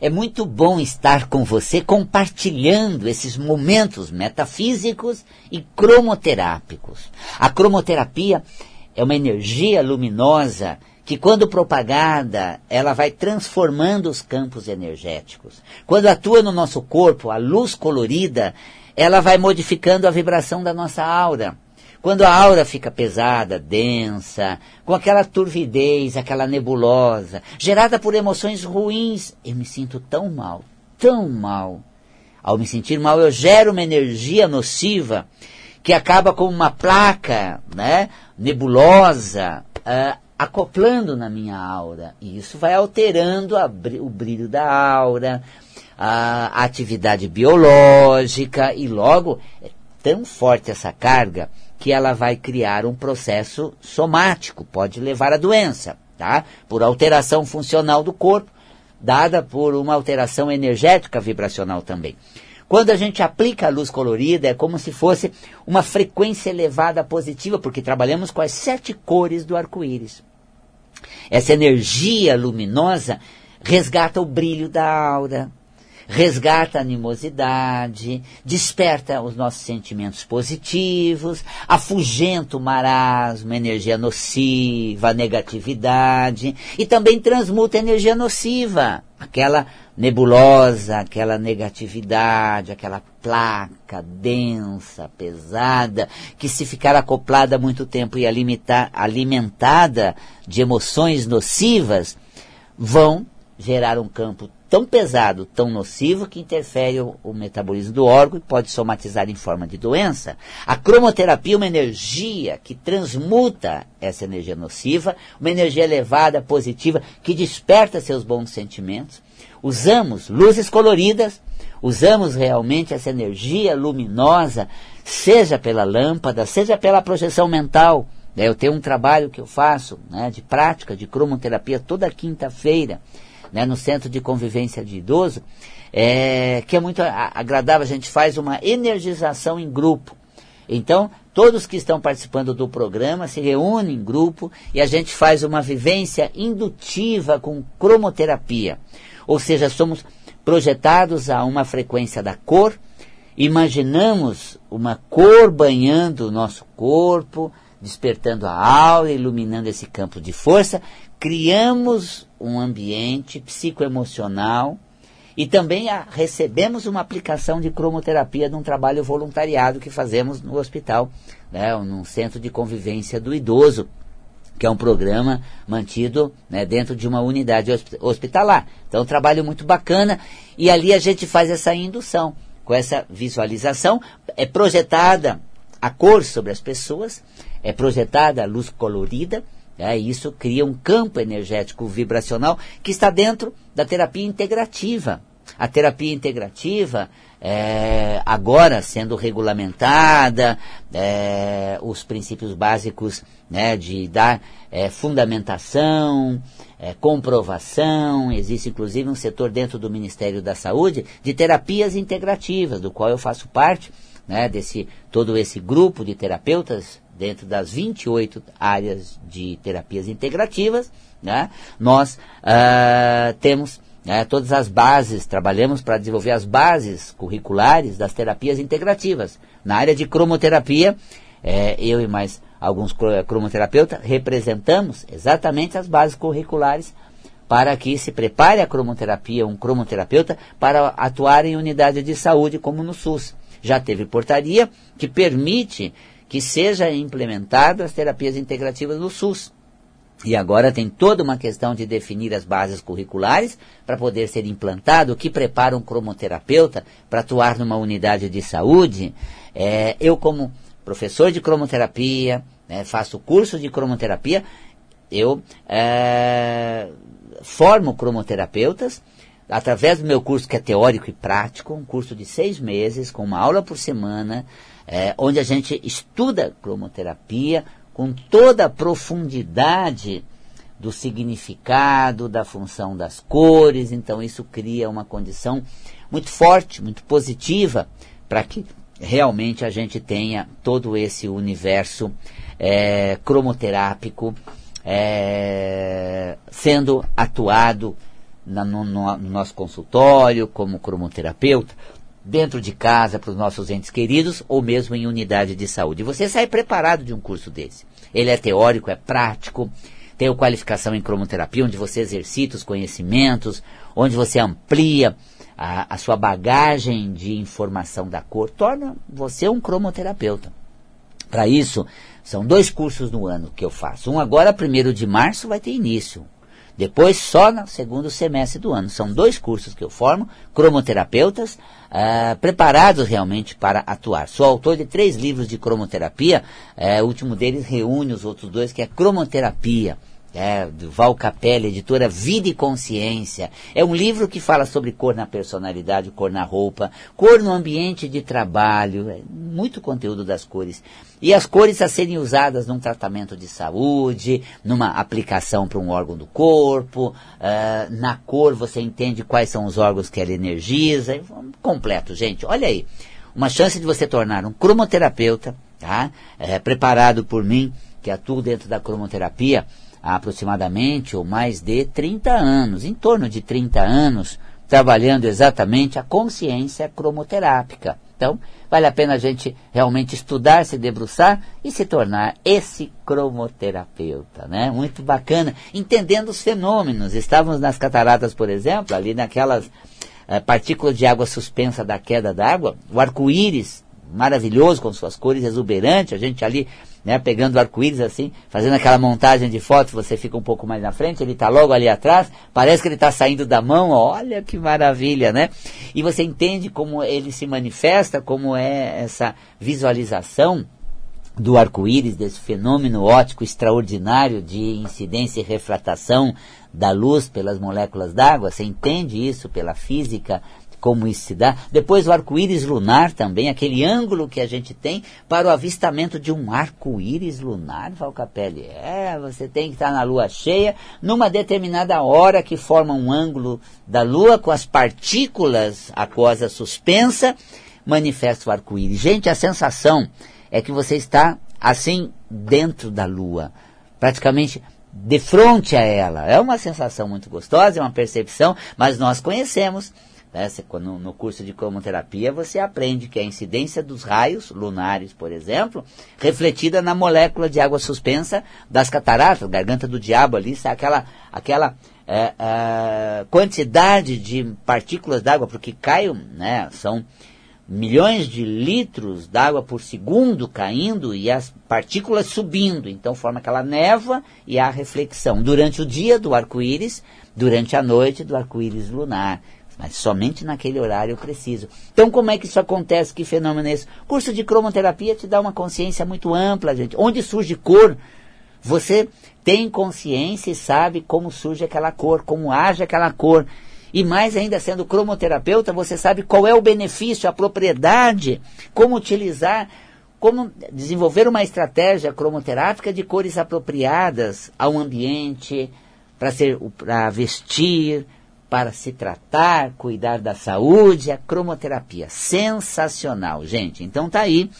é muito bom estar com você compartilhando esses momentos metafísicos e cromoterápicos. A cromoterapia é uma energia luminosa que quando propagada, ela vai transformando os campos energéticos. Quando atua no nosso corpo, a luz colorida, ela vai modificando a vibração da nossa aura. Quando a aura fica pesada, densa, com aquela turvidez, aquela nebulosa, gerada por emoções ruins, eu me sinto tão mal, tão mal. Ao me sentir mal, eu gero uma energia nociva que acaba como uma placa, né, nebulosa, uh, acoplando na minha aura. E isso vai alterando a, o brilho da aura, a atividade biológica, e logo tão forte essa carga que ela vai criar um processo somático, pode levar à doença, tá? Por alteração funcional do corpo, dada por uma alteração energética vibracional também. Quando a gente aplica a luz colorida, é como se fosse uma frequência elevada positiva, porque trabalhamos com as sete cores do arco-íris. Essa energia luminosa resgata o brilho da aura, resgata a animosidade, desperta os nossos sentimentos positivos, afugenta o marasmo, energia nociva, negatividade, e também transmuta energia nociva, aquela nebulosa, aquela negatividade, aquela placa densa, pesada, que se ficar acoplada muito tempo e alimentada de emoções nocivas, vão gerar um campo tão pesado, tão nocivo, que interfere o, o, metabolismo do órgão e pode somatizar em forma de doença. A cromoterapia é uma energia que transmuta essa energia nociva, uma energia elevada, positiva, que desperta seus bons sentimentos. Usamos luzes coloridas, usamos realmente essa energia luminosa, seja pela lâmpada, seja pela projeção mental. Eu tenho um trabalho que eu faço né, de prática de cromoterapia toda quinta-feira né, no Centro de Convivência de Idoso, é, que é muito agradável, a gente faz uma energização em grupo. Então, todos que estão participando do programa se reúnem em grupo e a gente faz uma vivência indutiva com cromoterapia. Ou seja, somos projetados a uma frequência da cor, imaginamos uma cor banhando o nosso corpo, despertando a aura, iluminando esse campo de força, criamos um ambiente psicoemocional e também a, recebemos uma aplicação de cromoterapia de um trabalho voluntariado que fazemos no hospital, né, num centro de convivência do idoso, que é um programa mantido né, dentro de uma unidade hospitalar. Então, um trabalho muito bacana e ali a gente faz essa indução. Com essa visualização, é projetada a cor sobre as pessoas, é projetada a luz colorida, é, isso cria um campo energético vibracional que está dentro da terapia integrativa. A terapia integrativa, é, agora sendo regulamentada, é, os princípios básicos né, de dar é, fundamentação, é, comprovação, existe inclusive um setor dentro do Ministério da Saúde de terapias integrativas, do qual eu faço parte, né, desse todo esse grupo de terapeutas dentro das 28 áreas de terapias integrativas, né, nós uh, temos né, todas as bases, trabalhamos para desenvolver as bases curriculares das terapias integrativas. Na área de cromoterapia, é, eu e mais alguns cromoterapeutas representamos exatamente as bases curriculares para que se prepare a cromoterapia, um cromoterapeuta, para atuar em unidade de saúde como no SUS. Já teve portaria que permite que seja implementada as terapias integrativas no SUS. E agora tem toda uma questão de definir as bases curriculares para poder ser implantado, o que prepara um cromoterapeuta para atuar numa unidade de saúde. É, eu, como professor de cromoterapia, né, faço curso de cromoterapia, eu é, formo cromoterapeutas através do meu curso que é teórico e prático, um curso de seis meses, com uma aula por semana, é, onde a gente estuda cromoterapia com toda a profundidade do significado, da função das cores, então isso cria uma condição muito forte, muito positiva, para que realmente a gente tenha todo esse universo é, cromoterápico é, sendo atuado no, no nosso consultório, como cromoterapeuta, dentro de casa para os nossos entes queridos ou mesmo em unidade de saúde. Você sai preparado de um curso desse. Ele é teórico, é prático, tem a qualificação em cromoterapia, onde você exercita os conhecimentos, onde você amplia a, a sua bagagem de informação da cor, torna você um cromoterapeuta. Para isso, são dois cursos no ano que eu faço. Um agora, primeiro de março, vai ter início. Depois, só no segundo semestre do ano. São dois cursos que eu formo, cromoterapeutas, uh, preparados realmente para atuar. Sou autor de três livros de cromoterapia, uh, o último deles reúne os outros dois, que é Cromoterapia é, do Val Capelli, editora Vida e Consciência. É um livro que fala sobre cor na personalidade, cor na roupa, cor no ambiente de trabalho, é muito conteúdo das cores. E as cores a serem usadas num tratamento de saúde, numa aplicação para um órgão do corpo, uh, na cor você entende quais são os órgãos que ela energiza, é completo, gente. Olha aí, uma chance de você tornar um cromoterapeuta, tá? É, preparado por mim, que atuo dentro da cromoterapia, há aproximadamente ou mais de 30 anos, em torno de 30 anos, trabalhando exatamente a consciência cromoterápica. Então, vale a pena a gente realmente estudar, se debruçar e se tornar esse cromoterapeuta, né? Muito bacana, entendendo os fenômenos. Estávamos nas cataratas, por exemplo, ali naquelas eh, partículas de água suspensa da queda d'água, o arco-íris maravilhoso com suas cores exuberantes, a gente ali né, pegando o arco-íris assim, fazendo aquela montagem de fotos, você fica um pouco mais na frente, ele está logo ali atrás, parece que ele está saindo da mão, olha que maravilha, né? E você entende como ele se manifesta, como é essa visualização do arco-íris, desse fenômeno óptico extraordinário de incidência e refratação da luz pelas moléculas d'água, você entende isso pela física como isso se dá. Depois o arco-íris lunar também, aquele ângulo que a gente tem para o avistamento de um arco-íris lunar, Valcapelli. É, você tem que estar na lua cheia, numa determinada hora que forma um ângulo da lua com as partículas aquosa suspensa, manifesta o arco-íris. Gente, a sensação é que você está assim dentro da lua, praticamente de frente a ela. É uma sensação muito gostosa, é uma percepção, mas nós conhecemos né? No, no curso de cromoterapia você aprende que a incidência dos raios lunares, por exemplo, refletida na molécula de água suspensa das cataratas, garganta do diabo ali, aquela, aquela é, é, quantidade de partículas d'água, porque caem, né, são milhões de litros d'água por segundo caindo e as partículas subindo. Então forma aquela névoa e a reflexão durante o dia do arco-íris, durante a noite do arco-íris lunar mas somente naquele horário preciso. Então, como é que isso acontece? Que fenômeno é esse? Curso de cromoterapia te dá uma consciência muito ampla, gente. Onde surge cor, você tem consciência e sabe como surge aquela cor, como age aquela cor. E mais ainda, sendo cromoterapeuta, você sabe qual é o benefício, a propriedade, como utilizar, como desenvolver uma estratégia cromoterápica de cores apropriadas ao ambiente, para vestir, para se tratar, cuidar da saúde, a cromoterapia. Sensacional, gente. Então tá aí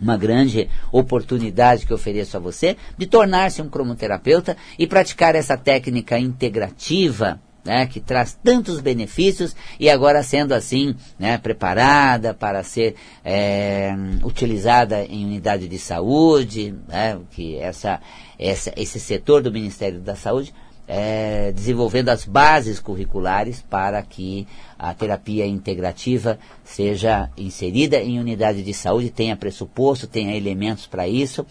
uma grande oportunidade que eu ofereço a você de tornar-se um cromoterapeuta e praticar essa técnica integrativa. Né, que traz tantos benefícios e agora sendo assim né, preparada para ser é, utilizada em unidade de saúde, né, que essa, essa, esse setor do Ministério da Saúde é, desenvolvendo as bases curriculares para que a terapia integrativa seja inserida em unidade de saúde, tenha pressuposto, tenha elementos para isso.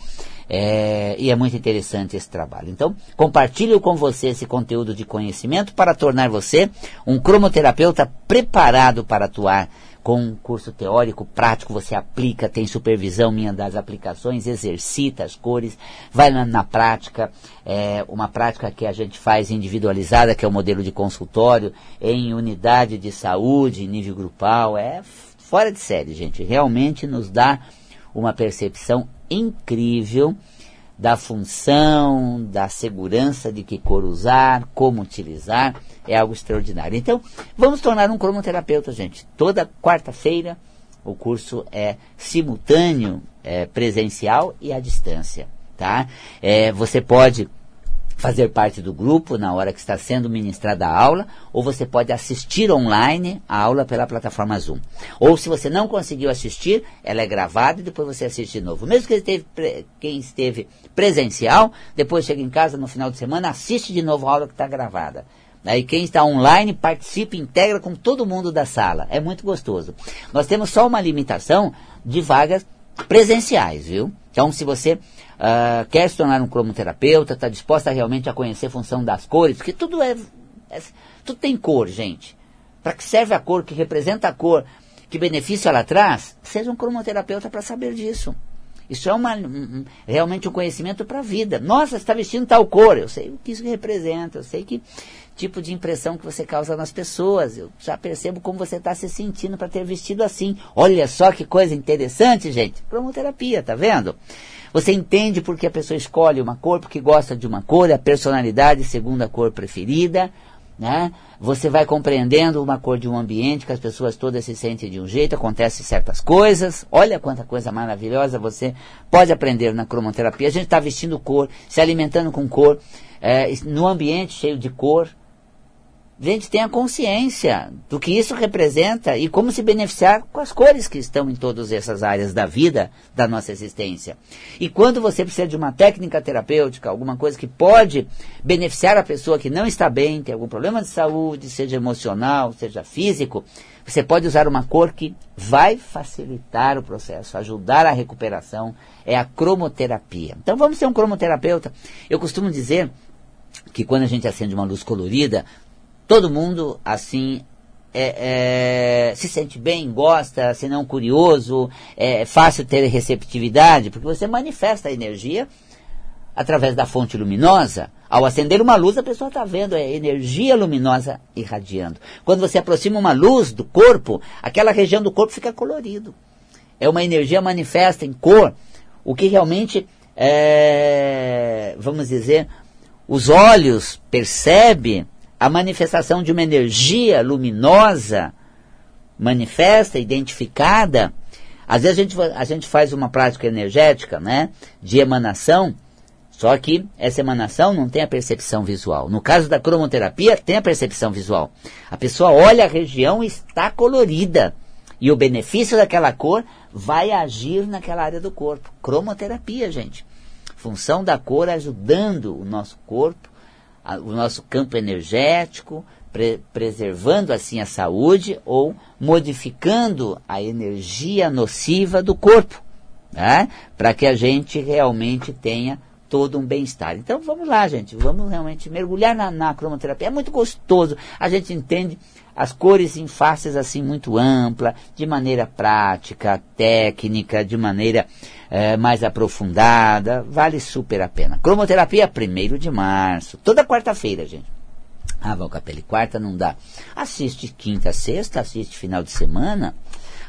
É, e é muito interessante esse trabalho. Então, compartilho com você esse conteúdo de conhecimento para tornar você um cromoterapeuta preparado para atuar com um curso teórico, prático, você aplica, tem supervisão minha das aplicações, exercita as cores, vai na, na prática, é, uma prática que a gente faz individualizada, que é o modelo de consultório, em unidade de saúde, em nível grupal, é fora de série, gente. Realmente nos dá uma percepção incrível da função, da segurança de que cor usar, como utilizar, é algo extraordinário. Então, vamos tornar um cromoterapeuta, gente. Toda quarta-feira o curso é simultâneo, é, presencial e à distância, tá? É, você pode fazer parte do grupo na hora que está sendo ministrada a aula, ou você pode assistir online a aula pela plataforma Zoom. Ou se você não conseguiu assistir, ela é gravada e depois você assiste de novo. Mesmo que esteve, quem esteve presencial, depois chega em casa no final de semana, assiste de novo a aula que está gravada. Aí quem está online participa, integra com todo mundo da sala. É muito gostoso. Nós temos só uma limitação de vagas presenciais, viu? Então, se você uh, quer se tornar um cromoterapeuta, está disposta realmente a conhecer a função das cores, porque tudo é, é tudo tem cor, gente. Para que serve a cor, que representa a cor, que benefício ela traz, seja um cromoterapeuta para saber disso. Isso é uma, um, realmente um conhecimento para a vida. Nossa, está vestindo tal cor. Eu sei o que isso representa, eu sei que tipo de impressão que você causa nas pessoas. Eu já percebo como você está se sentindo para ter vestido assim. Olha só que coisa interessante, gente. Cromoterapia, tá vendo? Você entende porque a pessoa escolhe uma cor, porque gosta de uma cor, a personalidade segundo a cor preferida. Né? Você vai compreendendo uma cor de um ambiente que as pessoas todas se sentem de um jeito, acontecem certas coisas. Olha quanta coisa maravilhosa você pode aprender na cromoterapia. A gente está vestindo cor, se alimentando com cor, é, no ambiente cheio de cor, a gente tenha consciência do que isso representa e como se beneficiar com as cores que estão em todas essas áreas da vida, da nossa existência. E quando você precisa de uma técnica terapêutica, alguma coisa que pode beneficiar a pessoa que não está bem, tem algum problema de saúde, seja emocional, seja físico, você pode usar uma cor que vai facilitar o processo, ajudar a recuperação, é a cromoterapia. Então vamos ser um cromoterapeuta. Eu costumo dizer que quando a gente acende uma luz colorida, todo mundo assim é, é, se sente bem, gosta, se não curioso, é fácil ter receptividade, porque você manifesta a energia através da fonte luminosa. Ao acender uma luz, a pessoa está vendo a energia luminosa irradiando. Quando você aproxima uma luz do corpo, aquela região do corpo fica colorido. É uma energia manifesta em cor, o que realmente, é, vamos dizer, os olhos percebem a manifestação de uma energia luminosa, manifesta, identificada. Às vezes a gente, a gente faz uma prática energética, né, de emanação, só que essa emanação não tem a percepção visual. No caso da cromoterapia, tem a percepção visual. A pessoa olha a região e está colorida. E o benefício daquela cor vai agir naquela área do corpo. Cromoterapia, gente. Função da cor ajudando o nosso corpo a, o nosso campo energético, pre, preservando assim a saúde ou modificando a energia nociva do corpo, né? para que a gente realmente tenha todo um bem-estar. Então vamos lá, gente, vamos realmente mergulhar na, na cromoterapia. É muito gostoso, a gente entende as cores em faces assim muito ampla, de maneira prática, técnica, de maneira é, mais aprofundada, vale super a pena. Cromoterapia, primeiro de março, toda quarta-feira, gente. Ah, Valcapelli, quarta não dá. Assiste quinta, sexta, assiste final de semana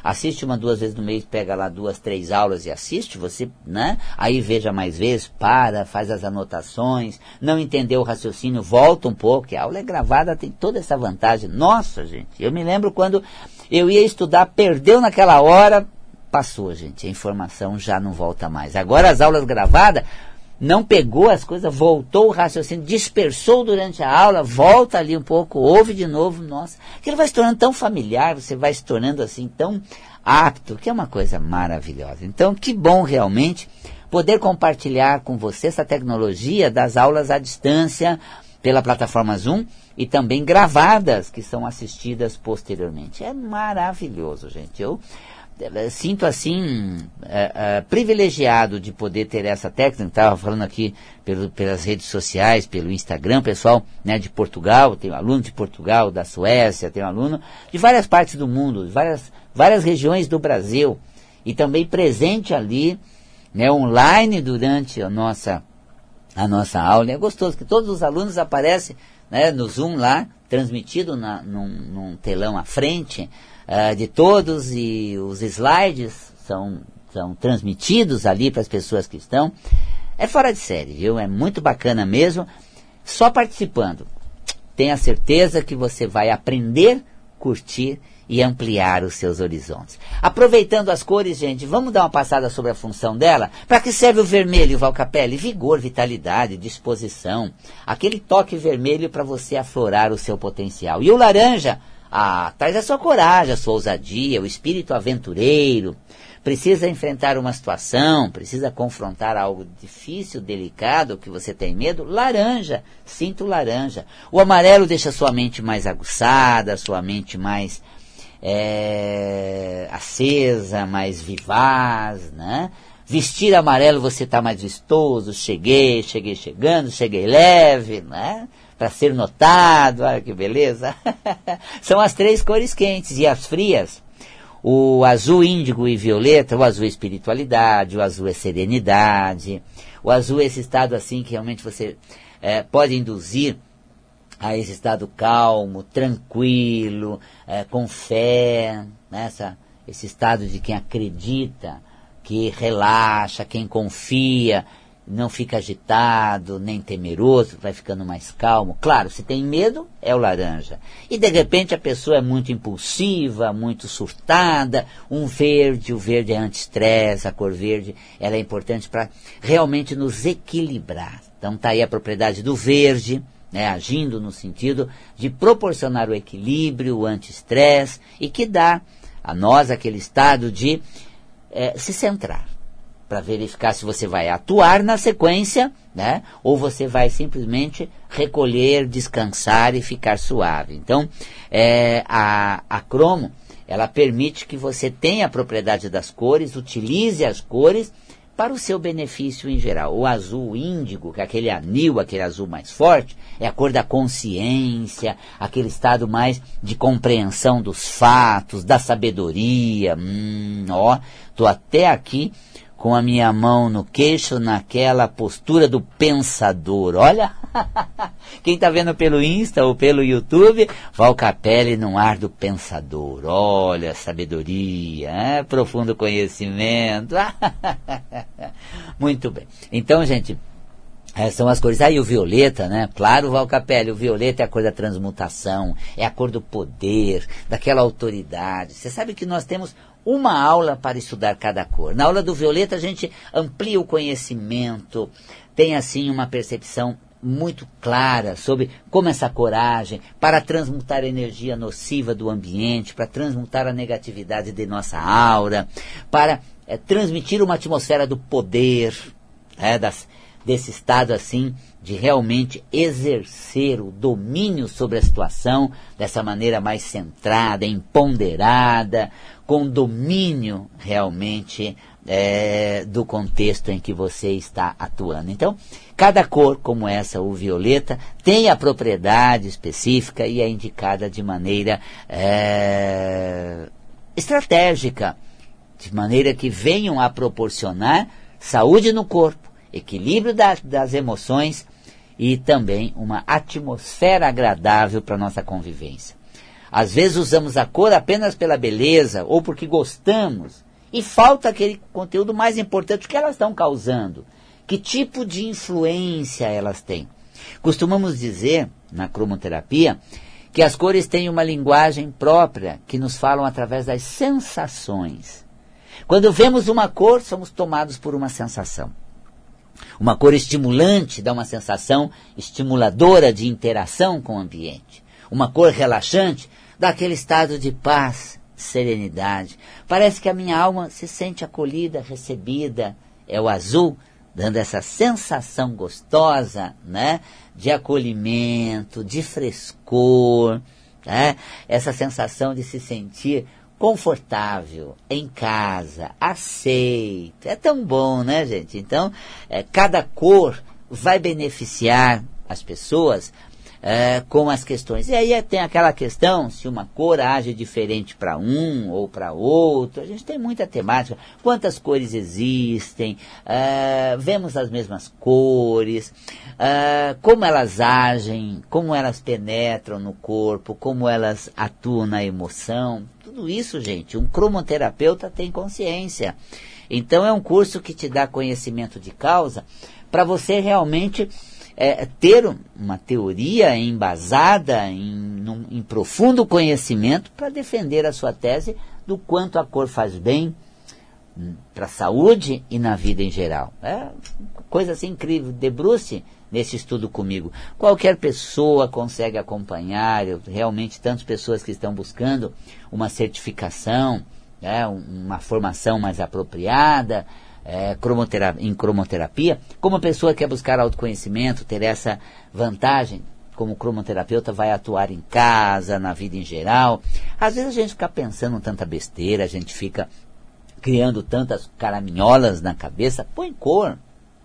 assiste uma, duas vezes no mês, pega lá duas, três aulas e assiste, você, né? Aí veja mais vezes, para, faz as anotações, não entendeu o raciocínio, volta um pouco, que a aula é gravada, tem toda essa vantagem. Nossa, gente, eu me lembro quando eu ia estudar, perdeu naquela hora, passou, gente, a informação já não volta mais. Agora as aulas gravadas, não pegou as coisas, voltou o raciocínio, dispersou durante a aula, volta ali um pouco, ouve de novo, nossa, aquilo vai se tornando tão familiar, você vai se tornando assim tão apto, que é uma coisa maravilhosa. Então, que bom realmente poder compartilhar com você essa tecnologia das aulas à distância pela plataforma Zoom e também gravadas que são assistidas posteriormente. É maravilhoso, gente. Eu sinto assim é, é, privilegiado de poder ter essa técnica. Estava falando aqui pelo, pelas redes sociais, pelo Instagram, pessoal né, de Portugal, tem aluno de Portugal, da Suécia, tem aluno de várias partes do mundo, várias, várias regiões do Brasil, e também presente ali, né, online durante a nossa, a nossa aula. É gostoso que todos os alunos aparecem né, no Zoom lá, transmitido na, num, num telão à frente, uh, de todos e os slides são, são transmitidos ali para as pessoas que estão. É fora de série, viu? É muito bacana mesmo. Só participando. Tenha certeza que você vai aprender curtir e ampliar os seus horizontes. Aproveitando as cores, gente, vamos dar uma passada sobre a função dela? Para que serve o vermelho, Valcapelli? Vigor, vitalidade, disposição. Aquele toque vermelho para você aflorar o seu potencial. E o laranja? Ah, traz a sua coragem, a sua ousadia, o espírito aventureiro. Precisa enfrentar uma situação, precisa confrontar algo difícil, delicado, que você tem medo? Laranja, sinto laranja. O amarelo deixa sua mente mais aguçada, sua mente mais é, acesa, mais vivaz, né? Vestir amarelo você está mais vistoso, cheguei, cheguei chegando, cheguei leve, né? Para ser notado, olha que beleza. São as três cores quentes e as frias. O azul índigo e violeta, o azul é espiritualidade, o azul é serenidade, o azul é esse estado assim que realmente você é, pode induzir a esse estado calmo, tranquilo, é, com fé, nessa, né, esse estado de quem acredita, que relaxa, quem confia, não fica agitado, nem temeroso, vai ficando mais calmo. Claro, se tem medo, é o laranja. E de repente a pessoa é muito impulsiva, muito surtada, um verde, o verde é anti-estresse, a cor verde, ela é importante para realmente nos equilibrar. Então tá aí a propriedade do verde, né, agindo no sentido de proporcionar o equilíbrio, o anti-estresse e que dá a nós aquele estado de é, se centrar para verificar se você vai atuar na sequência, né, ou você vai simplesmente recolher, descansar e ficar suave. Então, é, a, a cromo ela permite que você tenha a propriedade das cores, utilize as cores para o seu benefício em geral. O azul índigo, que é aquele anil, aquele azul mais forte, é a cor da consciência, aquele estado mais de compreensão dos fatos, da sabedoria. Hum, ó, tô até aqui com a minha mão no queixo, naquela postura do pensador. Olha, quem está vendo pelo Insta ou pelo YouTube, Val Capelli num ar do pensador. Olha, sabedoria, é? profundo conhecimento. Muito bem. Então, gente, é, são as cores. Aí o violeta, né? Claro, Val Capelli, o violeta é a cor da transmutação, é a cor do poder, daquela autoridade. Você sabe que nós temos uma aula para estudar cada cor. Na aula do violeta a gente amplia o conhecimento, tem assim uma percepção muito clara sobre como essa coragem para transmutar a energia nociva do ambiente, para transmutar a negatividade de nossa aura, para é, transmitir uma atmosfera do poder, é, das, desse estado assim de realmente exercer o domínio sobre a situação dessa maneira mais centrada, empoderada, com domínio realmente é, do contexto em que você está atuando. Então, cada cor, como essa, o violeta, tem a propriedade específica e é indicada de maneira é, estratégica, de maneira que venham a proporcionar saúde no corpo, equilíbrio da, das emoções e também uma atmosfera agradável para a nossa convivência. Às vezes usamos a cor apenas pela beleza ou porque gostamos e falta aquele conteúdo mais importante que elas estão causando. Que tipo de influência elas têm? Costumamos dizer, na cromoterapia, que as cores têm uma linguagem própria que nos falam através das sensações. Quando vemos uma cor, somos tomados por uma sensação. Uma cor estimulante dá uma sensação estimuladora de interação com o ambiente. Uma cor relaxante daquele estado de paz, serenidade. Parece que a minha alma se sente acolhida, recebida. É o azul, dando essa sensação gostosa, né? De acolhimento, de frescor, né? Essa sensação de se sentir confortável, em casa, aceito. É tão bom, né, gente? Então, é, cada cor vai beneficiar as pessoas é, com as questões. E aí tem aquela questão se uma cor age diferente para um ou para outro. A gente tem muita temática. Quantas cores existem? É, vemos as mesmas cores? É, como elas agem? Como elas penetram no corpo? Como elas atuam na emoção? Tudo isso, gente, um cromoterapeuta tem consciência. Então é um curso que te dá conhecimento de causa para você realmente é, ter uma teoria embasada em, num, em profundo conhecimento para defender a sua tese do quanto a cor faz bem hum, para a saúde e na vida em geral. É coisa assim incrível. Debruce nesse estudo comigo. Qualquer pessoa consegue acompanhar, eu, realmente tantas pessoas que estão buscando uma certificação, né, uma formação mais apropriada, é, cromoterapia, em cromoterapia, como a pessoa quer buscar autoconhecimento, ter essa vantagem, como cromoterapeuta vai atuar em casa, na vida em geral. Às vezes a gente fica pensando tanta besteira, a gente fica criando tantas caraminholas na cabeça, põe cor.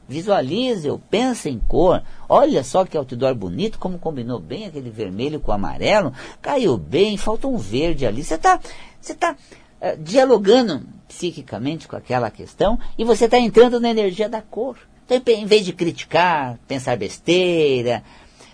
Visualize, eu pense em cor. Olha só que outdoor bonito, como combinou bem aquele vermelho com o amarelo. Caiu bem, falta um verde ali. Você está você tá, uh, dialogando psiquicamente com aquela questão e você está entrando na energia da cor. Então, em vez de criticar, pensar besteira,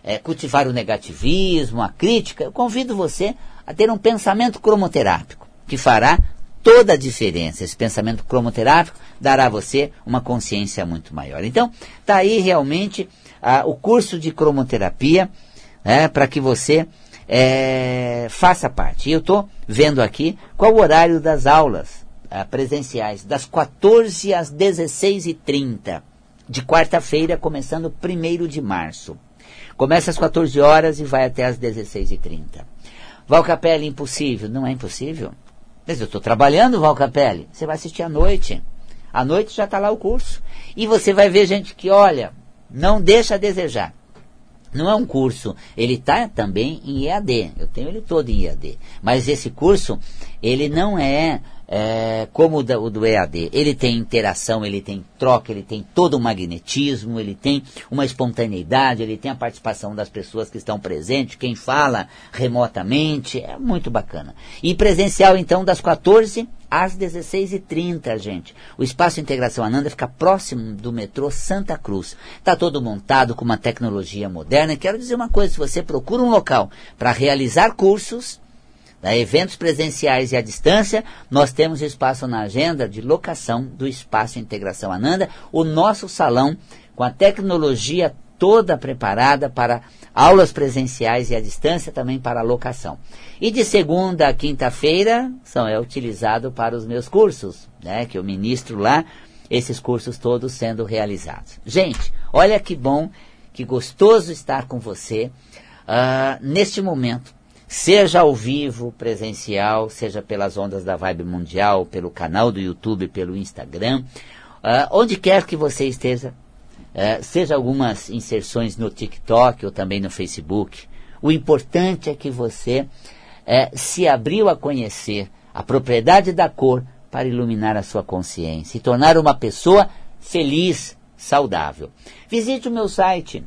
é, cultivar o negativismo, a crítica, eu convido você a ter um pensamento cromoterápico, que fará toda a diferença. Esse pensamento cromoterápico dará a você uma consciência muito maior. Então, está aí realmente o curso de cromoterapia né, para que você é, faça parte. E eu estou vendo aqui qual o horário das aulas ah, presenciais, das 14 às 16h30, de quarta-feira, começando 1 de março. Começa às 14 horas e vai até às 16h30. Val Capelli, impossível? Não é impossível. Mas eu estou trabalhando, Val Capelli. Você vai assistir à noite. À noite já está lá o curso. E você vai ver gente que, olha, não deixa a desejar. Não é um curso, ele está também em EAD. Eu tenho ele todo em EAD. Mas esse curso, ele não é é, como o, da, o do EAD. Ele tem interação, ele tem troca, ele tem todo o magnetismo, ele tem uma espontaneidade, ele tem a participação das pessoas que estão presentes, quem fala remotamente, é muito bacana. E presencial, então, das 14 às 16h30, gente. O Espaço Integração Ananda fica próximo do metrô Santa Cruz. Está todo montado com uma tecnologia moderna. Quero dizer uma coisa, se você procura um local para realizar cursos, né, eventos presenciais e à distância, nós temos espaço na agenda de locação do Espaço Integração Ananda, o nosso salão com a tecnologia toda preparada para aulas presenciais e à distância também para locação. E de segunda a quinta-feira são é utilizado para os meus cursos, né, que eu ministro lá, esses cursos todos sendo realizados. Gente, olha que bom, que gostoso estar com você uh, neste momento seja ao vivo, presencial, seja pelas ondas da Vibe Mundial, pelo canal do YouTube, pelo Instagram, uh, onde quer que você esteja, uh, seja algumas inserções no TikTok ou também no Facebook. O importante é que você uh, se abriu a conhecer a propriedade da cor para iluminar a sua consciência e tornar uma pessoa feliz, saudável. Visite o meu site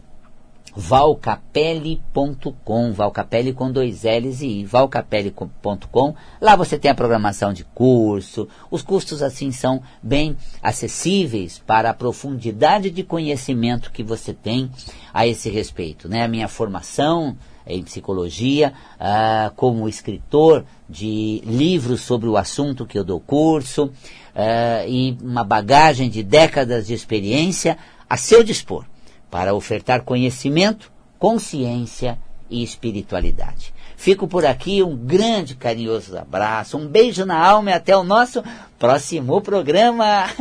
valcapelli.com, Valcapelli com dois L's e I, valcapelli.com. Lá você tem a programação de curso, os custos assim são bem acessíveis para a profundidade de conhecimento que você tem a esse respeito. Né? A minha formação em psicologia, ah, como escritor de livros sobre o assunto que eu dou curso, ah, e uma bagagem de décadas de experiência a seu dispor para ofertar conhecimento, consciência e espiritualidade. Fico por aqui, um grande carinhoso abraço, um beijo na alma e até o nosso próximo programa.